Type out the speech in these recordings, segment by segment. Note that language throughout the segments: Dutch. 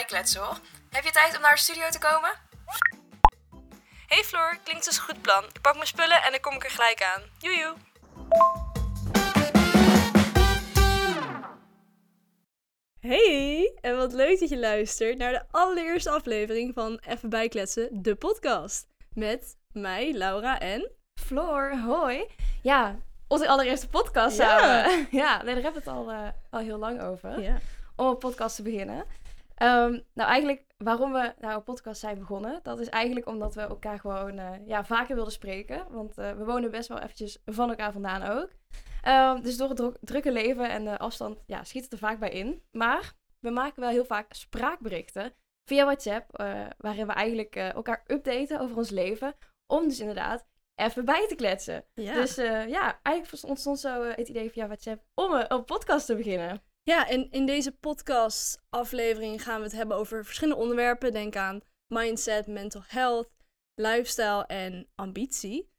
bijkletsen hoor. Heb je tijd om naar de studio te komen? Hey Floor, klinkt als een goed plan. Ik pak mijn spullen en dan kom ik er gelijk aan. Joejoe. Hey, en wat leuk dat je luistert naar de allereerste aflevering van Even Bijkletsen, de podcast. Met mij, Laura en... Floor, hoi. Ja, onze allereerste podcast Ja. samen. Ja, nee, daar hebben we het al, eh, al heel lang over. Ja. Om een podcast te beginnen. Ehm, nou, eigenlijk waarom we nou een podcast zijn begonnen, dat is eigenlijk omdat we elkaar gewoon eh, ja, vaker wilden spreken. Want eh, we wonen best wel eventjes van elkaar vandaan ook. Ehm, dus door het drukke leven en de afstand ja, schiet het er vaak bij in. Maar we maken wel heel vaak spraakberichten via WhatsApp, eh, waarin we eigenlijk elkaar updaten over ons leven. Om dus inderdaad even bij te kletsen. Ja. Dus ja, eigenlijk ontstond zo het idee via WhatsApp om een podcast te beginnen. Ja, en in deze podcast aflevering gaan we het hebben over verschillende onderwerpen. Denk aan mindset, mental health, lifestyle en ambitie.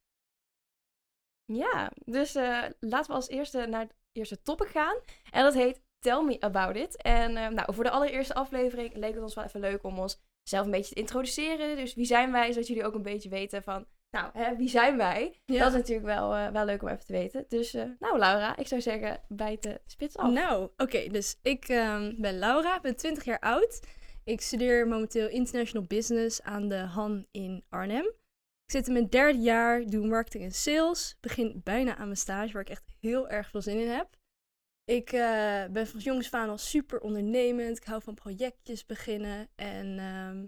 Ja, dus eh, laten we als eerste naar het eerste topic gaan. En dat heet Tell Me About It. En eh, nou, voor de allereerste aflevering leek het ons wel even leuk om ons zelf een beetje te introduceren. Dus wie zijn wij, zodat jullie ook een beetje weten van, nou, hè, wie zijn wij? Ja. Dat is natuurlijk wel, eh, wel leuk om even te weten. Dus eh, nou Laura, ik zou zeggen, bijt de spits af. Nou, oké, dus ik ehm, ben Laura, ben 20 jaar oud. Ik studeer momenteel International Business aan de Han in Arnhem. Ik zit in mijn derde jaar, doe marketing en sales. Begin bijna aan mijn stage, waar ik echt heel erg veel zin in heb. Ik eh, ben van jongs af aan al super ondernemend. Ik hou van projectjes beginnen en ehm,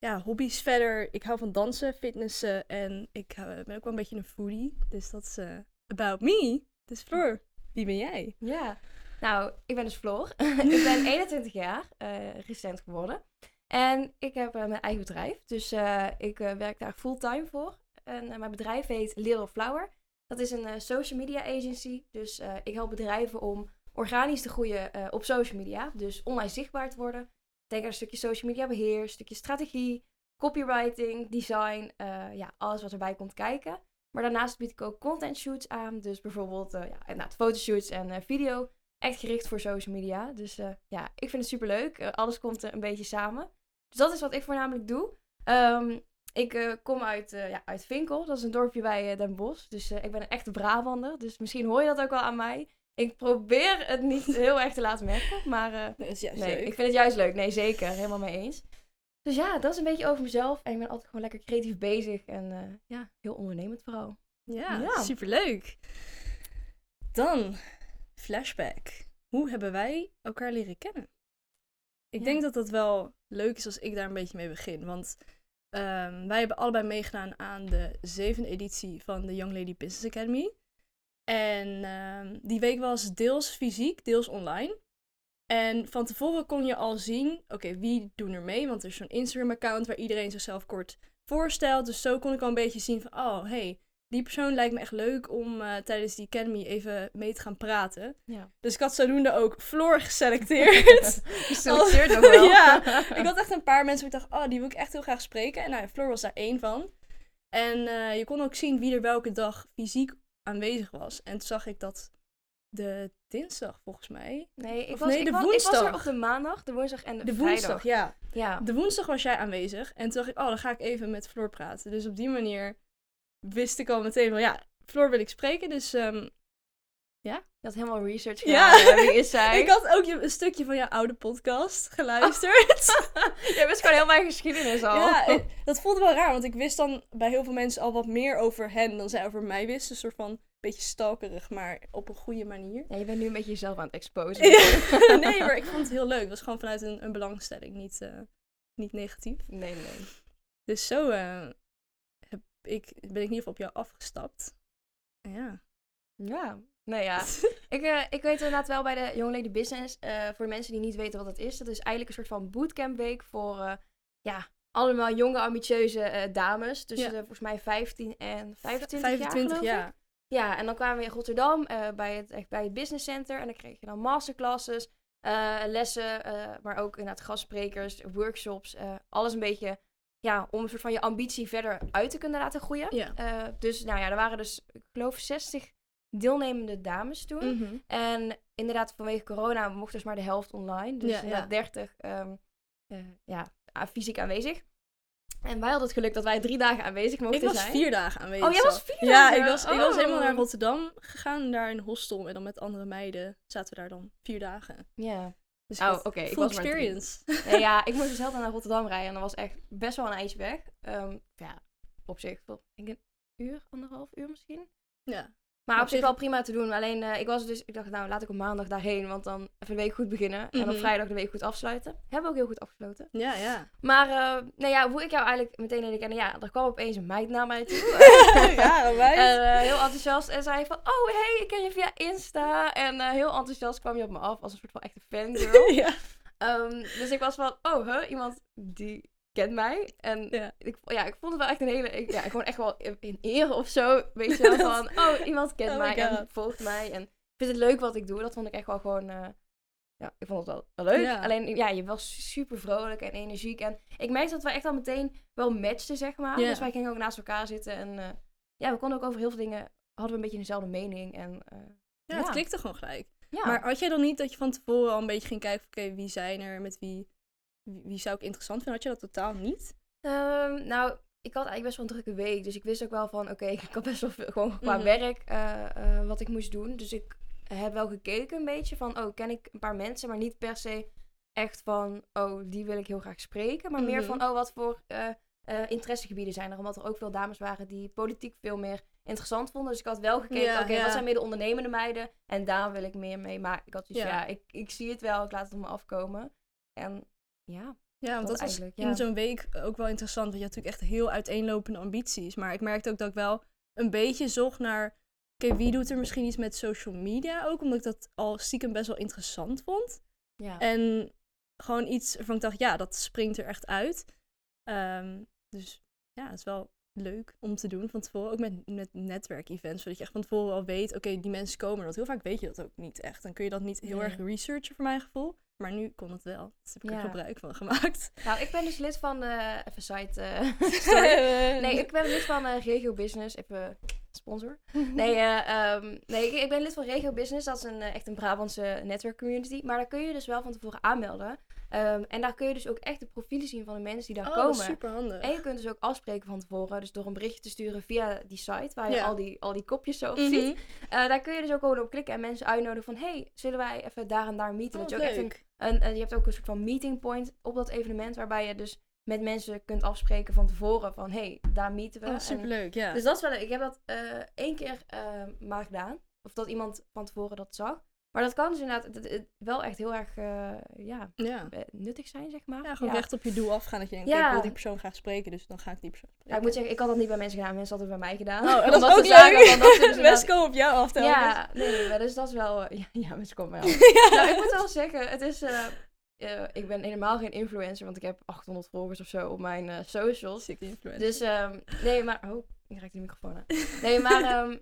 ja, hobby's verder. Ik hou van dansen, fitnessen en ik hou- ben ook wel een beetje een foodie. Dus dat is eh, about me. Dus Floor, wie ben jij? Ja, nou, ik ben dus Floor. ik ben 21 jaar, eh, recent geworden. En ik heb eh, mijn eigen bedrijf. Dus eh, ik eh, werk daar fulltime voor. En eh, mijn bedrijf heet Little Flower. Dat is een eh, social media agency. Dus eh, ik help bedrijven om organisch te groeien eh, op social media. Dus online zichtbaar te worden. Denk aan een stukje social media beheer, stukje strategie, copywriting, design. eh, ja, alles wat erbij komt kijken. Maar daarnaast bied ik ook content shoots aan. Dus bijvoorbeeld eh ja, inderdaad, fotoshoots en eh, video. Echt gericht voor social media. Dus ja, ik vind het super leuk. alles komt een beetje samen. Dus dat is wat ik voornamelijk doe. Ehm, ik kom uit, ja, uit Vinkel. Dat is een dorpje bij Den Bosch. Dus ik ben een echte Brabander. Dus misschien hoor je dat ook wel aan mij. Ik probeer het niet heel erg te laten merken. Maar eh, Nee, dat is juist nee, leuk. ik vind het juist leuk. Nee, zeker. Helemaal mee eens. Dus ja, dat is een beetje over mezelf. En ik ben altijd gewoon lekker creatief bezig. En eh, ja, heel ondernemend vooral. Ja, Ja. superleuk. Dan, flashback. Hoe hebben wij elkaar leren kennen? Ik Ja. denk dat dat wel leuk is als ik daar een beetje mee begin. Want ehm, wij hebben allebei meegedaan aan de zevende editie van de Young Lady Business Academy. En ehm, die week was deels fysiek, deels online. En van tevoren kon je al zien, oké, wie doen er mee? Want er is zo'n Instagram-account waar iedereen zichzelf kort voorstelt. Dus zo kon ik al een beetje zien van, oh, hey, die persoon lijkt me echt leuk om eh, tijdens die academy even mee te gaan praten. Ja. Dus ik had zodoende ook Floor geselecteerd. Geselecteerd Oh, wel. ja, ik had echt een paar mensen waar ik dacht, oh, die wil ik echt heel graag spreken. En nou, ja, Floor was daar één van. En eh, je kon ook zien wie er welke dag fysiek aanwezig was. En toen zag ik dat de dinsdag, volgens mij. Nee, ik Of was, nee, ik de was, ik was er woensdag. op de maandag, de woensdag en de, De vrijdag. woensdag, ja. Ja. De woensdag was jij aanwezig. En toen dacht ik, oh, dan ga ik even met Floor praten. Dus op die manier wist ik al meteen van, ja, Floor wil ik spreken. Dus ehm, Je had helemaal research Ja. gedaan. Ja. Wie is zij? ik had ook een stukje van jouw oude podcast geluisterd. Jij wist gewoon heel mijn geschiedenis al. Ja, dat voelde wel raar, want ik wist dan bij heel veel mensen al wat meer over hen dan zij over mij wisten. Een soort van beetje stalkerig, maar op een goede manier. Ja, je bent nu een beetje jezelf aan het exposen. Ja, nee, maar ik vond het heel leuk. Het was gewoon vanuit een, een belangstelling, niet, eh, niet negatief. Nee, nee. Dus zo eh, heb ik, ben ik in ieder geval op jou afgestapt. Ja. Ja. Nou ja, ik, eh, ik weet inderdaad wel bij de Young Lady Business, eh, voor de mensen die niet weten wat dat is, dat is eigenlijk een soort van bootcamp week voor, eh, ja, allemaal jonge, ambitieuze dames. Tussen Ja. de, volgens mij 15 en 25, 25 jaar, jaar. Ja, en dan kwamen we in Rotterdam bij, het, echt bij het Business Center. En dan kreeg je dan masterclasses, lessen, maar ook inderdaad gastsprekers, workshops. alles een beetje, ja, om een soort van je ambitie verder uit te kunnen laten groeien. Ja. Dus nou ja, er waren dus, ik geloof, 60 deelnemende dames toen. Mhm. En inderdaad, vanwege corona mocht dus maar de helft online. Dus Ja, ja. inderdaad 30 ehm, eh, ja, fysiek aanwezig. En wij hadden het geluk dat wij drie dagen aanwezig mochten Ik was zijn. vier dagen aanwezig. Oh, jij was vier Ja, dagen? ik was, ik was helemaal Oh. naar Rotterdam gegaan, daar in een hostel. En dan met andere meiden zaten we daar dan vier dagen. Ja. Dus Oh, oké, ik full was experience. Nee, ja, ik moest dus naar Rotterdam rijden en dat was echt best wel een eindje weg. Ehm, ja, op zich, wel, ik denk een uur, anderhalf uur misschien. Ja. Maar Op op zich wel prima te doen. Alleen eh, ik was dus, ik dacht, nou laat ik op maandag daarheen, want dan even de week goed beginnen. En op Mhm. vrijdag de week goed afsluiten. Hebben we ook heel goed afgesloten. Ja, ja. Maar, eh, nou ja, hoe ik jou eigenlijk meteen leerde kennen, ja, er kwam opeens een meid naar mij toe. ja, wij. En eh, heel enthousiast. En zei van, oh hey, ik ken je via Insta. En eh, heel enthousiast kwam je op me af als een soort van echte fangirl. ja. Ehm, dus ik was van, oh, huh, iemand die kent mij. En Ja. ik, ja, ik vond het wel echt een hele, ik, ja, gewoon echt wel in, eer of zo. Weet je wel, van, oh, iemand kent Oh mij en volgt mij. En vindt het leuk wat ik doe. Dat vond ik echt wel gewoon, eh, ja, ik vond het wel, wel leuk. Ja. Alleen, ja, je was super vrolijk en energiek. En ik merkte dat we echt al meteen wel matchten, zeg maar. Ja. Dus wij gingen ook naast elkaar zitten. En eh, ja, we konden ook over heel veel dingen, hadden we een beetje dezelfde mening. En eh, Ja, het klikte gewoon gelijk. Maar had jij dan niet dat je van tevoren al een beetje ging kijken, oké, wie zijn er, met wie, wie, wie zou ik interessant vinden? Had je dat totaal niet? Ehm, nou, ik had eigenlijk best wel een drukke week. Dus ik wist ook wel van, oké, ik had best wel veel, gewoon qua Mhm. werk eh, eh, wat ik moest doen. Dus ik heb wel gekeken een beetje van, oh, ken ik een paar mensen, maar niet per se echt van, oh, die wil ik heel graag spreken. Maar meer Mhm. van, oh, wat voor eh, interessegebieden zijn er. Omdat er ook veel dames waren die politiek veel meer interessant vonden. Dus ik had wel gekeken, Ja, oké, ja. wat zijn meer de ondernemende meiden? En daar wil ik meer mee. Maar ik had dus, Ja. ja, ik, ik zie het wel, ik laat het op me afkomen. En ja, Ja, want Dat dat, was eigenlijk, in ja. zo'n week ook wel interessant. Want je had natuurlijk echt heel uiteenlopende ambities. Maar ik merkte ook dat ik wel een beetje zocht naar... Oké, wie doet er misschien iets met social media ook? Omdat ik dat al stiekem best wel interessant vond. ja. En gewoon iets waarvan ik dacht, ja, dat springt er echt uit. Ehm, dus ja, het is wel leuk om te doen van tevoren. Ook met, met netwerkevents, zodat je echt van tevoren al weet, oké, die mensen komen. Want heel vaak weet je dat ook niet echt. Dan kun je dat niet heel Nee. erg researchen, voor mijn gevoel. Maar nu kon het wel. Dus heb ik Ja. er gebruik van gemaakt. Nou, ik ben dus lid van, eh even site eh, story. Nee, ik ben lid van eh, Regio Business, even sponsor. Nee, eh, ehm, nee ik, ik ben lid van Regio Business, dat is een, eh, echt een Brabantse netwerkcommunity. Maar daar kun je dus wel van tevoren aanmelden. Ehm, en daar kun je dus ook echt de profielen zien van de mensen die daar Oh, komen. super handig. En je kunt dus ook afspreken van tevoren, dus door een berichtje te sturen via die site, waar je Ja. al, die, al die kopjes zo op Mhm. ziet. Eh, daar kun je dus ook gewoon op klikken en mensen uitnodigen van, hey, zullen wij even daar en daar meeten? Oh, dat je ook echt een leuk. En, en je hebt ook een soort van meeting point op dat evenement, waarbij je dus met mensen kunt afspreken van tevoren van, hey, daar meeten we. Oh, superleuk, ja. dus dat is wel leuk. Ik heb dat eh, één keer eh, maar gedaan. Of dat iemand van tevoren dat zag. Maar dat kan dus inderdaad het- het- het wel echt heel erg eh, ja, ja. eh, nuttig zijn, zeg maar. ja, gewoon ja. recht op je doel afgaan. Dat je denkt, Ja. ik wil die persoon graag spreken, dus dan ga ik die persoon spreken. Ja, ik moet zeggen, ik had dat niet bij mensen gedaan. Mensen hadden het bij mij gedaan. Oh, en dat is ook zagen leuk. ze dus Mensen komen op jou af telkens. Ja, nee, maar dus dat is wel... eh, ja, mensen komen wel. Nou, ik moet wel zeggen, het is... ik ben helemaal geen influencer, want ik heb 800 volgers of zo op mijn eh, socials. Dus, ehm, nee, maar... Oh, ik raak de microfoon aan. Nee, maar... ehm,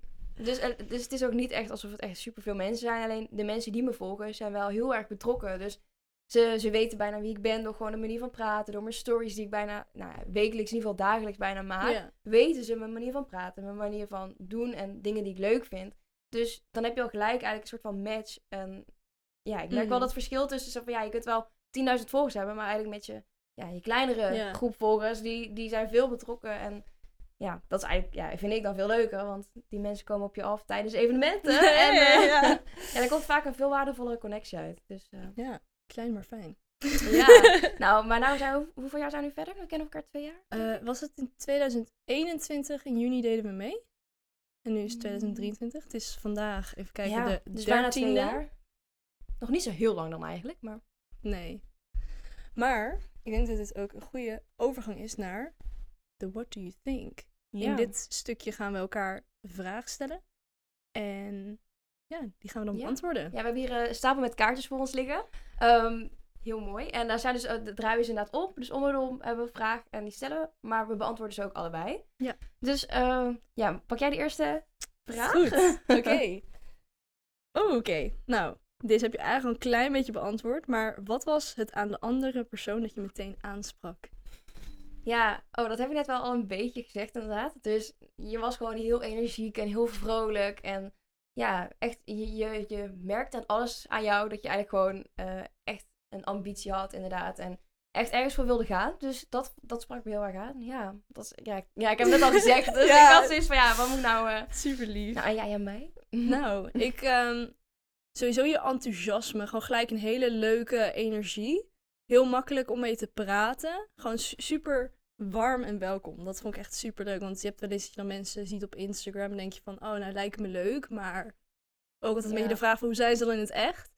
dus, eh, dus het is ook niet echt alsof het echt superveel mensen zijn. Alleen de mensen die me volgen zijn wel heel erg betrokken. Dus ze, ze weten bijna wie ik ben door gewoon de manier van praten. Door mijn stories die ik bijna nou, wekelijks, in ieder geval dagelijks bijna maak. ja. Weten ze mijn manier van praten, mijn manier van doen en dingen die ik leuk vind. Dus dan heb je al gelijk eigenlijk een soort van match. En ja, ik merk wel dat verschil tussen zo van ja, je kunt wel 10.000 volgers hebben, maar eigenlijk met je, ja, je kleinere Ja. groep volgers, die, die zijn veel betrokken. En ja, dat is eigenlijk, ja, vind ik dan veel leuker, want die mensen komen op je af tijdens evenementen. En ja, eh, ja. en er komt vaak een veel waardevollere connectie uit. Dus eh, Ja, klein maar fijn. ja, nou, maar nou zijn we, hoeveel jaar zijn we nu verder? We kennen elkaar twee jaar. Eh, was het in 2021, in juni deden we mee. En nu is het 2023. Het is vandaag, even kijken, ja, de dus bijna twee 13e. jaar. Nog niet zo heel lang dan eigenlijk, maar... Nee. Maar ik denk dat dit ook een goede overgang is naar de What Do You Think. In dit stukje gaan we elkaar vragen stellen. En ja, die gaan we dan Ja. beantwoorden. Ja, we hebben hier een stapel met kaartjes voor ons liggen. Ehm, heel mooi. En daar zijn dus, uh, de draaien is inderdaad op. Dus onderom hebben we een vraag en die stellen we. Maar we beantwoorden ze ook allebei. Ja. Dus ehm, ja, pak jij de eerste vraag? Goed, oké. Oh, oké. Nou, deze heb je eigenlijk al een klein beetje beantwoord. Maar wat was het aan de andere persoon dat je meteen aansprak? Ja, oh, dat heb ik net wel al een beetje gezegd inderdaad. Dus je was gewoon heel energiek en heel vrolijk. En ja, echt, je, je, je merkt aan alles aan jou dat je eigenlijk gewoon eh, echt een ambitie had inderdaad. En echt ergens voor wilde gaan. Dus dat, dat sprak me heel erg aan. Ja, dat is, ja, ja, ik heb het net al gezegd. Dus Ja. ik had zoiets van, ja, wat moet nou... eh Super lief. nou, en jij en mij? Nou, ik ehm, sowieso je enthousiasme, gewoon gelijk een hele leuke energie. Heel makkelijk om mee te praten. Gewoon su- super warm en welkom. Dat vond ik echt super leuk. Want je hebt wel eens dat je dan mensen ziet op Instagram en denk je van, oh, nou lijkt me leuk. Maar ook altijd een beetje de vraag van hoe zijn ze dan in het echt?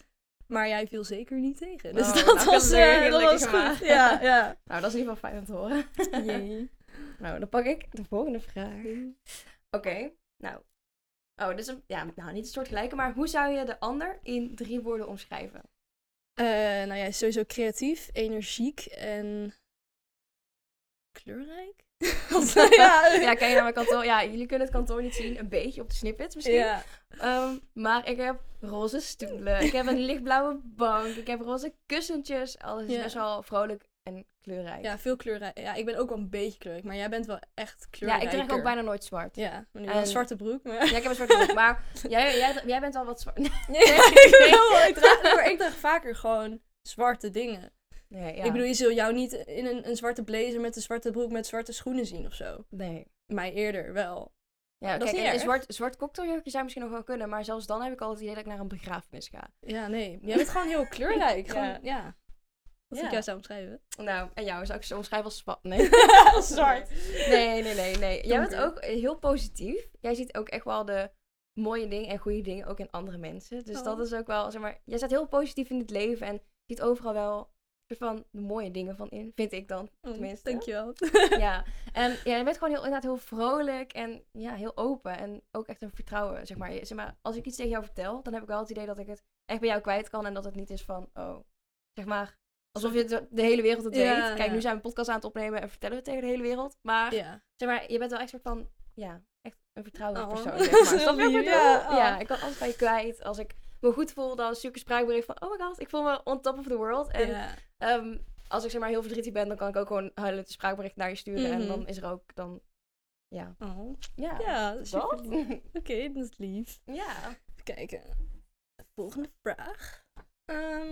Maar jij viel zeker niet tegen. Dus Oh, dat nou, was, eh, dat was gemaakt. goed. Ja, ja. Nou, dat is in ieder geval fijn om te horen. Jee. Nou, dan pak ik de volgende vraag. Oké, nou. Oh, dit is een, ja, nou, niet een soort gelijke, maar hoe zou je de ander in drie woorden omschrijven? Eh, nou ja, sowieso creatief, energiek en kleurrijk. ja, Ja, kijk naar mijn kantoor. Ja, jullie kunnen het kantoor niet zien. Een beetje op de snippets misschien. ja. Ehm, maar ik heb roze stoelen. Ik heb een lichtblauwe bank. Ik heb roze kussentjes. Alles is Ja. best wel vrolijk en kleurrijk. Ja, veel kleurrijk. Ja, ik ben ook wel een beetje kleurrijk, maar jij bent wel echt Ja, kleurrijker. ik draag ook bijna nooit zwart. Ja, Ja, maar nu En- een zwarte broek, maar... ik heb een zwarte broek. Maar jij, jij, jij bent al wat zwart. Nee, wel- ik, draag, nee, ik draag vaker gewoon zwarte dingen. Nee, ja. Ik bedoel, je zult jou niet in een, een zwarte blazer met een zwarte broek met zwarte schoenen zien of zo. Nee. Mij eerder wel. Ja, Dat is kijk, zwart, zwart cocktailjurkje zou misschien nog wel kunnen. Maar zelfs dan heb ik al het idee dat ik naar een begrafenis ga. Ja, nee. Jij bent gewoon heel kleurrijk. Ja. Gewoon, ja. Wat Ja. ik jou zou omschrijven. Nou, en jou zou ik zo omschrijven als zwart. Nee. Als zwart. Nee, nee, nee, nee. Jij bent ook heel positief. Jij ziet ook echt wel de mooie dingen en goede dingen ook in andere mensen. Dus Oh. dat is ook wel, zeg maar, jij staat heel positief in het leven en ziet overal wel van de mooie dingen van in, vind ik dan. Tenminste. Oh, Dankjewel. Ja, en ja, je bent gewoon heel, inderdaad heel vrolijk en ja, heel open en ook echt een vertrouwen, zeg maar. Je- zeg maar. Als ik iets tegen jou vertel, dan heb ik wel het idee dat ik het echt bij jou kwijt kan en dat het niet is van, oh, zeg maar, alsof je de, de hele wereld het Ja, weet. Kijk, ja. nu zijn we een podcast aan het opnemen en vertellen we het tegen de hele wereld, maar Ja. zeg maar, je bent wel echt soort van, ja, echt een vertrouwde Oh, persoon, zeg maar. Snap je ja, oh. Ja, ik kan alles bij je kwijt. Als ik me goed voel, dan stuur ik een spraakbericht van, oh my god, ik voel me on top of the world. En ehm, als ik zeg maar heel verdrietig ben, dan kan ik ook gewoon huilend een spraakbericht naar je sturen. En Mhm. dan is er ook, dan, ja. Oh. Ja, Ja, super. Oké, dat is lief. ja. Even kijken. Volgende vraag. Ehm,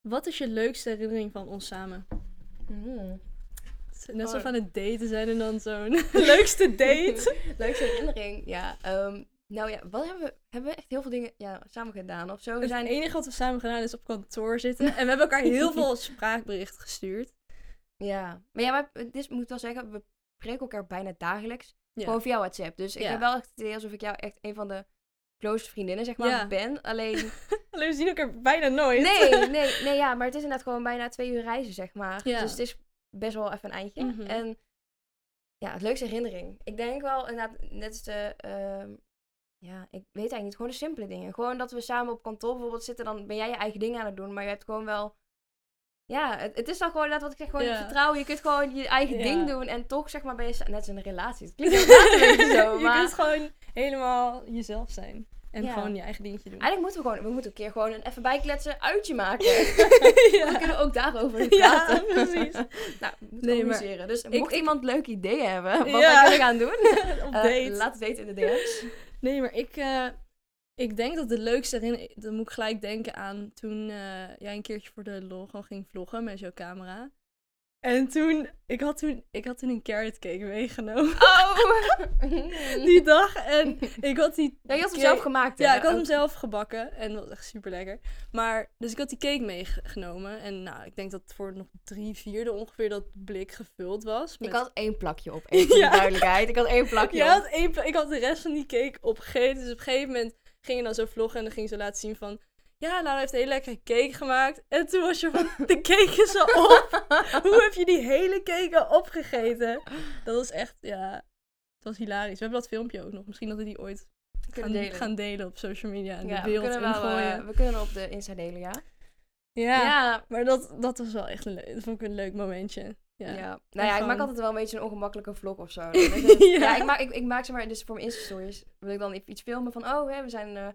wat is je leukste herinnering van ons samen? Mhm. Net Oh. zo van het daten zijn en dan zo'n leukste date. Leukste herinnering, ja. ehm, nou ja, wat hebben we, hebben we echt heel veel dingen ja, samen gedaan of zo? We Het zijn, enige wat we samen gedaan is op kantoor zitten. En we hebben elkaar heel veel spraakberichten gestuurd. ja. Maar ja, maar is- moet wel zeggen, we spreken elkaar bijna dagelijks. Ja. Gewoon via WhatsApp. Dus ik Ja. heb wel echt het idee alsof ik jou echt een van de close vriendinnen, zeg maar, Ja. ben. Alleen, Alleen we zien elkaar bijna nooit. nee, nee, nee, ja, maar het is inderdaad gewoon bijna twee uur reizen, zeg maar. Dus het is best wel even een eindje. Mhm. En ja, het leukste herinnering. Ik denk wel inderdaad, net als de, ehm, ja, ik weet eigenlijk niet, gewoon de simpele dingen. Gewoon dat we samen op kantoor bijvoorbeeld zitten, dan ben jij je eigen dingen aan het doen, maar je hebt gewoon wel... Ja, het, het is dan gewoon net wat ik zeg, gewoon Ja. vertrouwen. Je kunt gewoon je eigen Ja. ding doen en toch zeg maar ben je net als in een relatie. Het klinkt beetje zo, je maar... kunt gewoon helemaal jezelf zijn. En Ja. gewoon je eigen dingetje doen. Eigenlijk moeten we gewoon, we moeten een keer gewoon een even bijkletsen uitje maken. ja. Dan kunnen we ook daarover Ja, praten. precies. nou, we moeten Nee, maar. Dus ik- mocht ik- iemand leuke ideeën hebben, wat Ja. wij kunnen gaan doen, date. laat het weten in de DM's. Nee, maar ik, eh, ik denk dat de leukste herinnering... Dan moet ik gelijk denken aan toen eh, jij een keertje voor de lol ging vloggen met jouw camera. En toen... Ik had toen, ik had toen een carrot cake meegenomen Oh! die dag. En ik had die... Ja, je had hem cake- zelf gemaakt, hè? Ja, ik had hem zelf gebakken. En dat was echt super lekker. Maar, dus ik had die cake meegenomen. En nou, ik denk dat voor nog drie vierde ongeveer dat blik gevuld was. Ik met- had één plakje op, even Ja. de duidelijkheid. Ik had één plakje Je op. had één pla- ik had de rest van die cake opgegeten. Dus op een gegeven moment ging je dan zo vloggen en dan ging ze laten zien van... Ja, Laura heeft een hele lekkere cake gemaakt. En toen was je van, de cake is al op. Hoe heb je die hele cake al opgegeten? Dat was echt, ja, het was hilarisch. We hebben dat filmpje ook nog. Misschien dat we die ooit gaan delen. gaan delen op social media en Ja, de we wel, ingooien. eh, we kunnen op de Insta delen, ja? ja, Ja. maar dat, dat was wel echt een, leuk, dat vond ik een leuk momentje. Ja. Ja. Nou ja, ik maak altijd wel een beetje een ongemakkelijke vlog of zo. Ja. ja, ik maak, ik, ik maak zeg maar, dus voor mijn Insta-stories wil ik dan even iets filmen van, oh, hè, we zijn eh,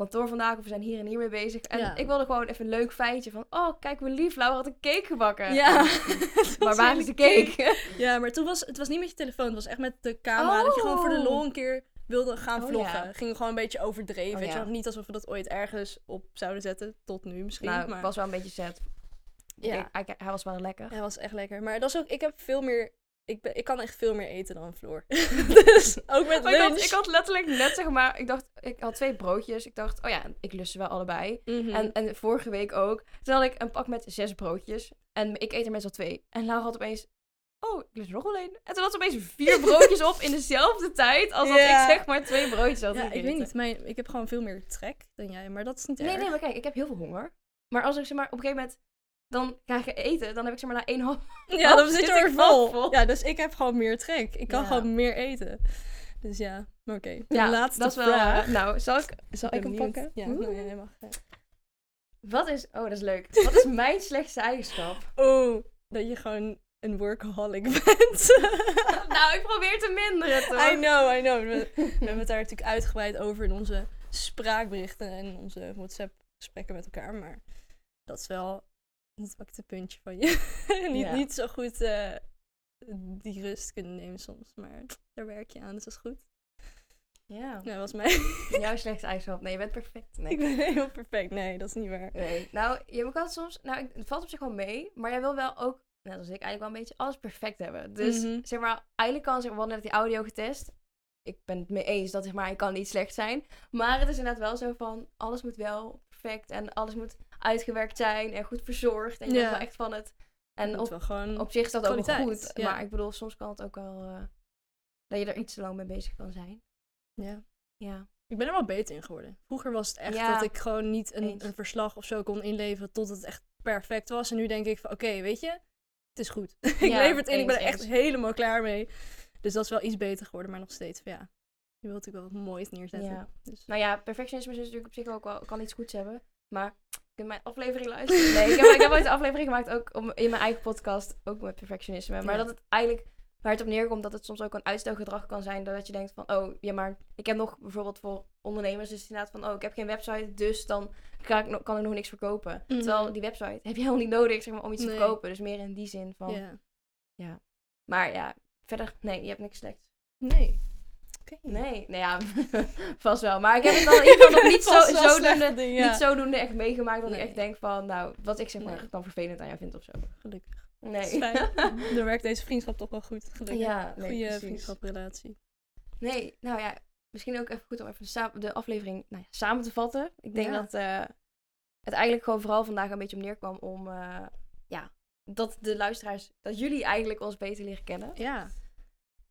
kantoor vandaag of we zijn hier en hier mee bezig. En Ja. ik wilde gewoon even een leuk feitje van, oh, kijk hoe lief, Laura had een cake gebakken. Ja. Maar waar is de cake? Ja, maar toen was het was niet met je telefoon, het was echt met de camera. Dat je gewoon voor de Oh. lol een keer wilde gaan Oh, vloggen. ja. Ging gewoon een beetje overdreven. Oh, weet ja. Niet alsof we dat ooit ergens op zouden zetten. Tot nu misschien. nou, maar... was wel een beetje sad. Ja. Ik- hij, hij was wel lekker. Hij was echt lekker. Maar dat is ook, ik heb veel meer, ik, ben, ik kan echt veel meer eten dan Floor. dus ook met Maar ik, lunch. had, ik had letterlijk net zeg maar, ik dacht, ik had twee broodjes. Ik dacht, oh ja, ik lust ze wel allebei. Mhm. En, en vorige week ook. Toen had ik een pak met zes broodjes. En ik eet er meestal twee. En Laura had opeens, oh, ik lust er nog wel één. En toen had ze opeens vier broodjes op in dezelfde tijd. Als dat Ja. ik zeg maar twee broodjes had ja, ik weet niet. Mijn, ik heb gewoon veel meer trek dan jij. Maar dat is niet Nee, erg. nee, maar kijk, ik heb heel veel honger. Maar als ik zeg maar op een gegeven moment dan ga ik eten, dan heb ik zeg maar na één half. Ja, dan zit je er vol. vol. Ja, dus ik heb gewoon meer trek. Ik kan Ja. gewoon meer eten. Dus ja, maar oké. De Ja, laatste dat is wel. vraag. eh, nou, zal ik, zal ik hem benieuwd. pakken? Ja, ja, jij mag. ja. Wat is. Oh, dat is leuk. Wat is mijn slechtste eigenschap? Oh, dat je gewoon een workaholic bent. nou, ik probeer te minderen toch? I know, I know. We, we hebben het daar natuurlijk uitgebreid over in onze spraakberichten en onze WhatsApp-gesprekken met elkaar. Maar dat is wel het puntje van je. niet, Ja. niet zo goed eh, die rust kunnen nemen soms. Maar daar werk je aan, dus dat is goed. Ja. Nou, dat was mijn... Jouw slechtste eigenschap. Nee, je bent perfect. Nee. Ik ben heel perfect. Nee, dat is niet waar. Nee. Nou, je kan soms. Nou, het valt op zich wel mee. Maar jij wil wel ook. Net als ik eigenlijk wel een beetje alles perfect hebben. Dus Mhm. zeg maar, eigenlijk kan zeg maar, net die audio getest. Ik ben het mee eens dat zeg maar, ik kan niet slecht zijn. Maar het is inderdaad wel zo van, alles moet wel perfect en alles moet uitgewerkt zijn en goed verzorgd. En je Ja. wel echt van het. En op, zich is dat ook wel kwaliteit, goed. ja. Maar ik bedoel, soms kan het ook wel eh, dat je er iets te lang mee bezig kan zijn. Ja. Ja. Ik ben er wel beter in geworden. Vroeger was het echt Ja. dat ik gewoon niet een, verslag of zo kon inleveren tot het echt perfect was. En nu denk ik van, oké, weet je, het is goed. ik lever het in, ik ben er echt eens. helemaal klaar mee. Dus dat is wel iets beter geworden, maar nog steeds ja, je wilt natuurlijk wel wat moois neerzetten. Ja. Dus, Nou ja, perfectionisme is natuurlijk op zich ook wel, kan iets goeds hebben. Maar je kunt mijn aflevering luisteren. Nee, ik heb, ik heb ooit een aflevering gemaakt ook om, in mijn eigen podcast, ook met perfectionisme. Maar Ja. dat het eigenlijk, waar het op neerkomt, dat het soms ook een uitstelgedrag kan zijn. Dat je denkt van, oh, ja maar, ik heb nog bijvoorbeeld voor ondernemers het inderdaad van, oh, ik heb geen website, dus dan ga ik, nog- kan ik nog niks verkopen. Mhm. Terwijl die website heb je helemaal niet nodig, zeg maar, om iets Nee. te verkopen. Dus meer in die zin van, ja. maar ja, verder, nee, je hebt niks slechts. Nee. Nee, nou ja, vast wel. Maar ik heb het dan in ieder geval nog niet zo, zodoende, dingen, ja. niet zodoende echt meegemaakt dat Nee. ik echt denk van, nou, wat ik zeg maar Nee. dan vervelend aan jou vind of zo. Gelukkig. Nee. Dan werkt deze vriendschap toch wel goed. Gelukkig. ja, nee, Goede vriendschaprelatie. Nee, nou ja, misschien ook even goed om even de, aflevering nou ja, samen te vatten. Ik denk Ja. dat eh, het eigenlijk gewoon vooral vandaag een beetje op neerkwam om, eh, ja, dat de luisteraars, dat jullie eigenlijk ons beter leren kennen. Ja.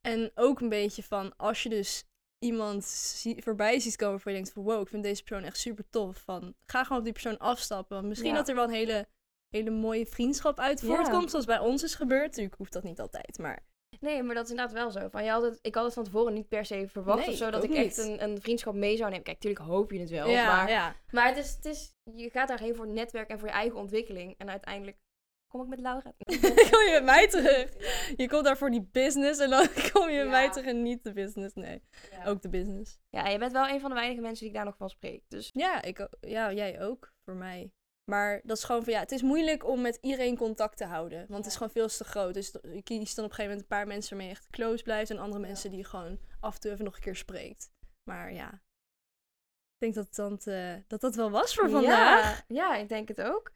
En ook een beetje van, als je dus iemand zie- voorbij ziet komen waarvan je denkt van, wow, ik vind deze persoon echt super tof. Van, ga gewoon op die persoon afstappen. Want misschien Ja. dat er wel een hele, hele mooie vriendschap uit Ja. voortkomt, zoals bij ons is gebeurd. Natuurlijk hoeft dat niet altijd, maar Nee, maar dat is inderdaad wel zo. Van, je had het, ik had het van tevoren niet per se verwacht Nee, of zo, dat ik echt een, een vriendschap mee zou nemen. Kijk, natuurlijk hoop je het wel, ja, maar. Maar het is, het is, je gaat daarheen voor het netwerk en voor je eigen ontwikkeling. En uiteindelijk kom ik met Laura. kom je met mij terug. Je komt daar voor die business en dan kom je met Ja. mij terug en niet de business. Nee, Ja. ook de business. ja, je bent wel een van de weinige mensen die ik daar nog van spreek. Dus Ja, ik, ja, jij ook, voor mij. Maar dat is gewoon van ja, het is moeilijk om met iedereen contact te houden. Want het is gewoon veel te groot. Dus je kiest dan op een gegeven moment een paar mensen waarmee je echt close blijft. En andere mensen die je gewoon af en toe even nog een keer spreekt. Maar ja, ik denk dat dat, dat, dat wel was voor vandaag. Ja, ja, ik denk het ook.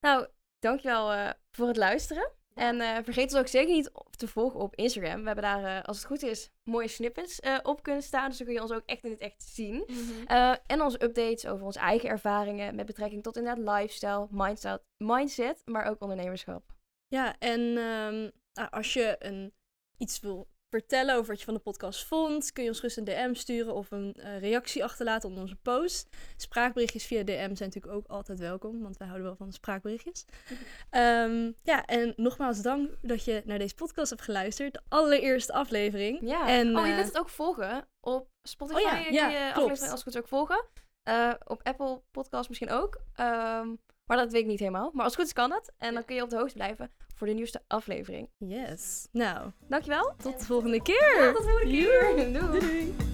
Nou, dankjewel eh voor het luisteren. En eh, vergeet ons ook zeker niet te volgen op Instagram. We hebben daar, eh, als het goed is, mooie snippets op kunnen staan. Dus dan kun je ons ook echt in het echt zien. Eh, en onze updates over onze eigen ervaringen met betrekking tot inderdaad lifestyle, mindset, mindset maar ook ondernemerschap. Ja, en ehm, nou, als je een, iets wil vertellen over wat je van de podcast vond, kun je ons gerust een DM sturen of een eh, reactie achterlaten onder onze post. Spraakberichtjes via DM zijn natuurlijk ook altijd welkom, want wij houden wel van spraakberichtjes. Ehm, ja, en nogmaals dank dat je naar deze podcast hebt geluisterd. De allereerste aflevering. Ja. En, oh, je eh, kunt het ook volgen op Spotify. Oh ja, ja, aflevering als het goed ook volgen. Eh, op Apple Podcast misschien ook. Ehm, maar dat weet ik niet helemaal. Maar als het goed is kan het. En dan kun je op de hoogte blijven voor de nieuwste aflevering. Yes. Nou, Dankjewel. tot de volgende keer. Tot de volgende keer. Doei. Doei. doei.